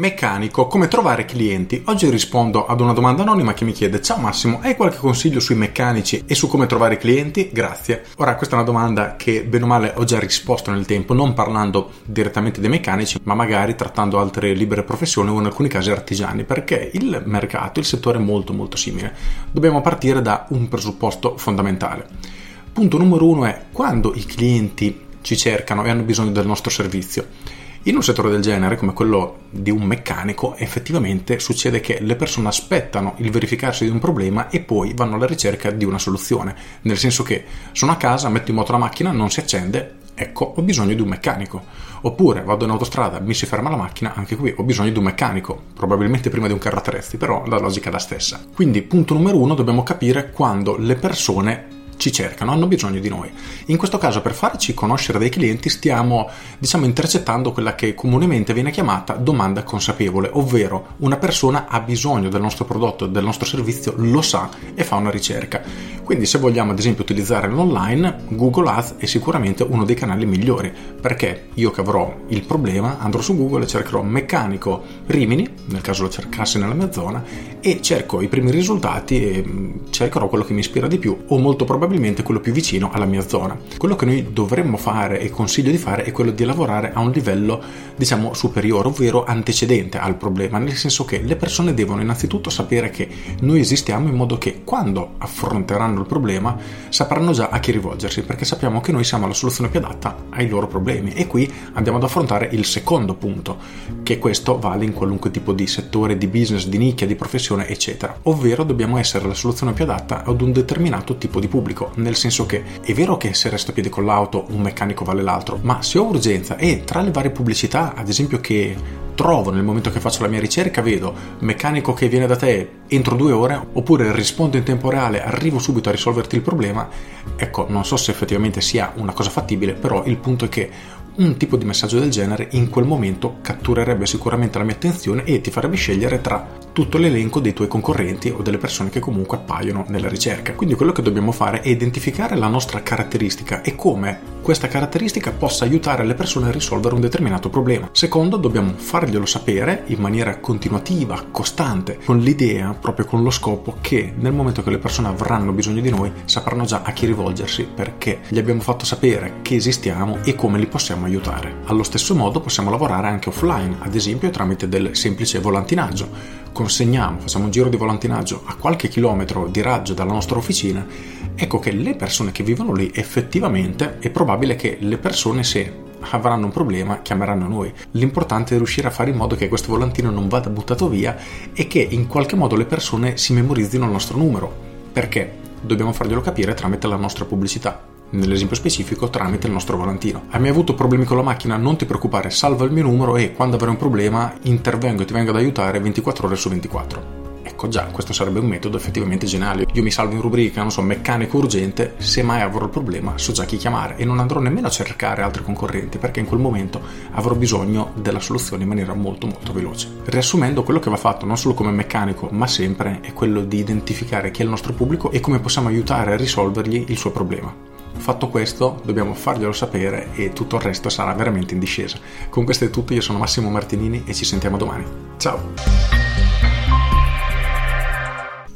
Meccanico, come trovare clienti? Oggi rispondo ad una domanda anonima che mi chiede Ciao Massimo, hai qualche consiglio sui meccanici e su come trovare clienti? Grazie. Ora questa è una domanda che bene o male ho già risposto nel tempo, non parlando direttamente dei meccanici, ma magari trattando altre libere professioni o in alcuni casi artigiani, perché il mercato, il settore è molto molto simile. Dobbiamo partire da un presupposto fondamentale. Punto numero uno è quando i clienti ci cercano e hanno bisogno del nostro servizio in un settore del genere, come quello di un meccanico, effettivamente succede che le persone aspettano il verificarsi di un problema e poi vanno alla ricerca di una soluzione, nel senso che sono a casa, metto in moto la macchina, non si accende, ecco, ho bisogno di un meccanico. Oppure vado in autostrada, mi si ferma la macchina, anche qui ho bisogno di un meccanico, probabilmente prima di un carro attrezzi, però la logica è la stessa. Quindi, punto numero uno, dobbiamo capire quando le persone ci cercano, hanno bisogno di noi. In questo caso per farci conoscere dei clienti stiamo diciamo intercettando quella che comunemente viene chiamata domanda consapevole, ovvero una persona ha bisogno del nostro prodotto, del nostro servizio, lo sa e fa una ricerca. Quindi se vogliamo ad esempio utilizzare l'online, Google Ads è sicuramente uno dei canali migliori, perché io che avrò il problema andrò su Google e cercherò meccanico Rimini, nel caso lo cercassi nella mia zona, e cerco i primi risultati e mm, cercherò quello che mi ispira di più o molto probabilmente probabilmente quello più vicino alla mia zona. Quello che noi dovremmo fare e consiglio di fare è quello di lavorare a un livello, diciamo, superiore, ovvero antecedente al problema, nel senso che le persone devono innanzitutto sapere che noi esistiamo in modo che quando affronteranno il problema sapranno già a chi rivolgersi, perché sappiamo che noi siamo la soluzione più adatta ai loro problemi. E qui andiamo ad affrontare il secondo punto, che questo vale in qualunque tipo di settore, di business, di nicchia, di professione, eccetera. Ovvero dobbiamo essere la soluzione più adatta ad un determinato tipo di pubblico nel senso che è vero che se resto a piedi con l'auto un meccanico vale l'altro, ma se ho urgenza e tra le varie pubblicità, ad esempio che trovo nel momento che faccio la mia ricerca, vedo meccanico che viene da te entro due ore, oppure rispondo in tempo reale, arrivo subito a risolverti il problema, ecco, non so se effettivamente sia una cosa fattibile, però il punto è che un tipo di messaggio del genere in quel momento catturerebbe sicuramente la mia attenzione e ti farebbe scegliere tra tutto l'elenco dei tuoi concorrenti o delle persone che comunque appaiono nella ricerca. Quindi quello che dobbiamo fare è identificare la nostra caratteristica e come questa caratteristica possa aiutare le persone a risolvere un determinato problema. Secondo, dobbiamo farglielo sapere in maniera continuativa, costante, con l'idea, proprio con lo scopo che nel momento che le persone avranno bisogno di noi sapranno già a chi rivolgersi perché gli abbiamo fatto sapere che esistiamo e come li possiamo aiutare. Allo stesso modo possiamo lavorare anche offline, ad esempio tramite del semplice volantinaggio consegniamo, facciamo un giro di volantinaggio a qualche chilometro di raggio dalla nostra officina, ecco che le persone che vivono lì effettivamente è probabile che le persone se avranno un problema chiameranno noi. L'importante è riuscire a fare in modo che questo volantino non vada buttato via e che in qualche modo le persone si memorizzino il nostro numero. Perché? Dobbiamo farglielo capire tramite la nostra pubblicità nell'esempio specifico tramite il nostro volantino. Hai mai avuto problemi con la macchina? Non ti preoccupare, salva il mio numero e quando avrai un problema intervengo e ti vengo ad aiutare 24 ore su 24. Ecco già, questo sarebbe un metodo effettivamente geniale. Io mi salvo in rubrica, non so, meccanico urgente, se mai avrò il problema so già chi chiamare e non andrò nemmeno a cercare altri concorrenti perché in quel momento avrò bisogno della soluzione in maniera molto molto veloce. Riassumendo, quello che va fatto non solo come meccanico ma sempre è quello di identificare chi è il nostro pubblico e come possiamo aiutare a risolvergli il suo problema. Fatto questo, dobbiamo farglielo sapere e tutto il resto sarà veramente in discesa. Con questo è tutto, io sono Massimo Martinini e ci sentiamo domani. Ciao!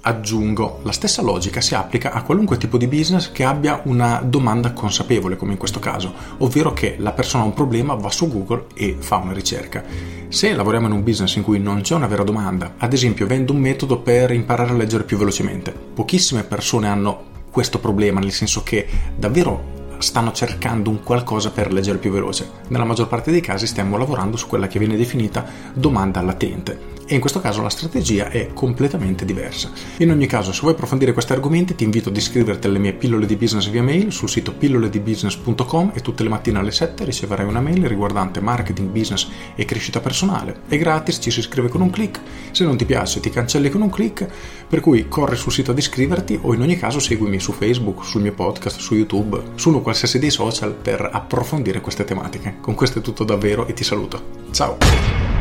aggiungo, la stessa logica si applica a qualunque tipo di business che abbia una domanda consapevole, come in questo caso, ovvero che la persona ha un problema, va su Google e fa una ricerca. Se lavoriamo in un business in cui non c'è una vera domanda, ad esempio vendo un metodo per imparare a leggere più velocemente, pochissime persone hanno questo problema, nel senso che davvero stanno cercando un qualcosa per leggere più veloce. Nella maggior parte dei casi stiamo lavorando su quella che viene definita domanda latente e in questo caso la strategia è completamente diversa. In ogni caso, se vuoi approfondire questi argomenti, ti invito ad iscriverti alle mie pillole di business via mail sul sito pilloledibusiness.com e tutte le mattine alle 7 riceverai una mail riguardante marketing, business e crescita personale. È gratis, ci si iscrive con un clic, se non ti piace ti cancelli con un clic, per cui corri sul sito ad iscriverti o in ogni caso seguimi su Facebook, sul mio podcast, su YouTube, su uno qualsiasi dei social per approfondire queste tematiche. Con questo è tutto davvero e ti saluto. Ciao!